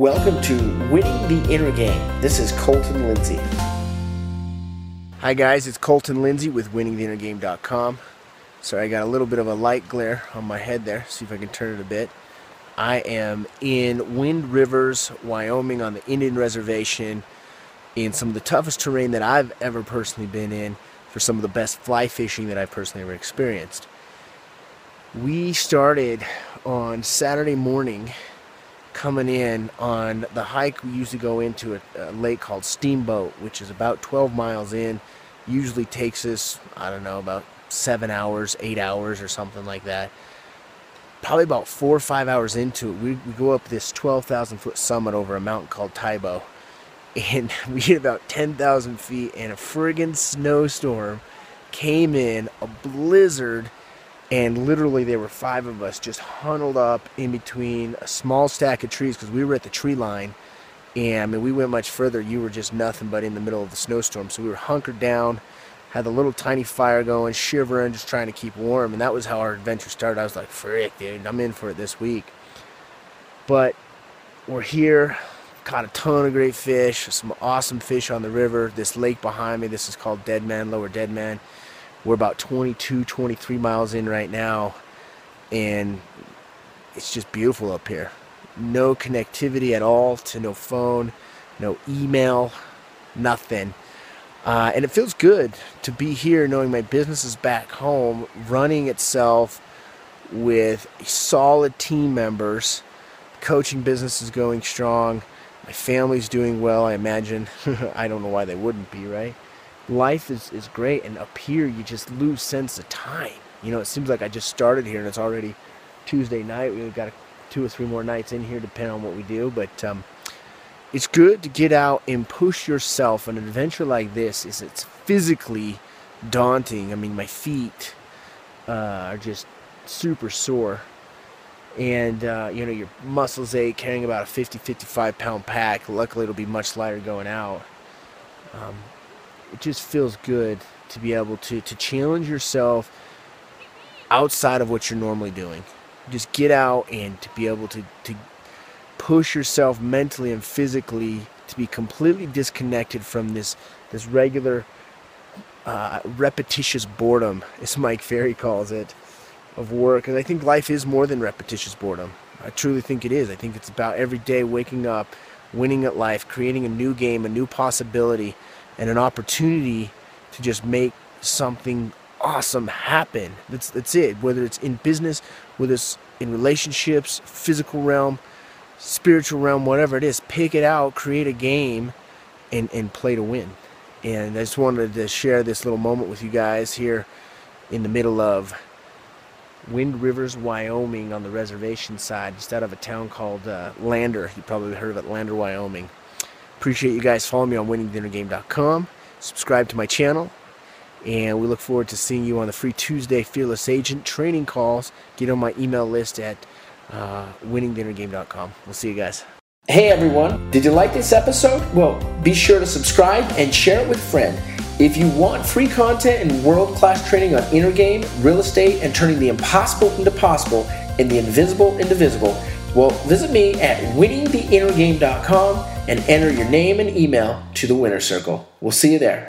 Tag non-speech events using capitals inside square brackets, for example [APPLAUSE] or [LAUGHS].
Welcome to Winning the Inner Game. This is Colton Lindsay. Hi guys, it's Colton Lindsay with winningtheinnergame.com. Sorry, I got a little bit of a light glare on my head there. See if I can turn it a bit. I am in Wind Rivers, Wyoming on the Indian Reservation in some of the toughest terrain that I've ever personally been in for some of the best fly fishing that I've personally ever experienced. We started on Saturday morning coming in on the hike we usually go into a, a, lake called Steamboat, which is about 12 miles in. Usually takes us, I don't know, about seven hours, eight hours, or something like that. Probably about four or five hours into it, we, we go up this 12,000 foot summit over a mountain called Tahoe. And [LAUGHS] we hit about 10,000 feet, and a friggin' snowstorm came in, a blizzard and literally there were five of us just huddled up in between a small stack of trees because we were at the tree line. And I mean we went much further. You were just nothing but in the middle of the snowstorm. So we were hunkered down had the little tiny fire going shivering just trying to keep warm. And that was how our adventure started. I was like frick dude I'm in for it this week. But we're here caught a ton of great fish some awesome fish on the river this lake behind me. This is called Dead Man Lower Dead Man we're about 22, 23 miles in right now, and it's just beautiful up here. No connectivity at all to no phone, no email, nothing. Uh, and it feels good to be here knowing my business is back home, running itself with solid team members. Coaching business is going strong. My family's doing well, I imagine. [LAUGHS] I don't know why they wouldn't be, right? Life is, is great and up here you just lose sense of time. You know it seems like i just started here and it's already tuesday night. We've got two or three more nights in here depending on what we do but um, it's good to get out and push yourself. An adventure like this is it's physically daunting. I mean my feet uh, are just super sore. And uh, you know your muscles ache carrying about a 50 55 pound pack. Luckily it'll be much lighter going out. Um, it just feels good to be able to to challenge yourself outside of what you're normally doing. Just get out and to be able to to push yourself mentally and physically to be completely disconnected from this this regular uh, repetitious boredom, as Mike Ferry calls it, of work. And I think life is more than repetitious boredom. I truly think it is. I think it's about every day waking up, winning at life, creating a new game, a new possibility, and an opportunity to just make something awesome happen. That's that's it. Whether it's in business, whether it's in relationships, physical realm, spiritual realm, whatever it is, pick it out, create a game, and and play to win. And I just wanted to share this little moment with you guys here in the middle of Wind Rivers, Wyoming, on the reservation side, just out of a town called uh, Lander. You probably heard of it, Lander, Wyoming. Appreciate you guys following me on winningtheinnergame.com. Subscribe to my channel. And we look forward to seeing you on the free Tuesday Fearless Agent training calls. Get on my email list at uh, winningtheinnergame.com. We'll see you guys. Hey everyone, did you like this episode? Well, be sure to subscribe and share it with a friend. If you want free content and world class training on inner game, real estate, and turning the impossible into possible and the invisible into visible, well, visit me at winningtheinnergame.com and enter your name and email to the winner circle. We'll see you there.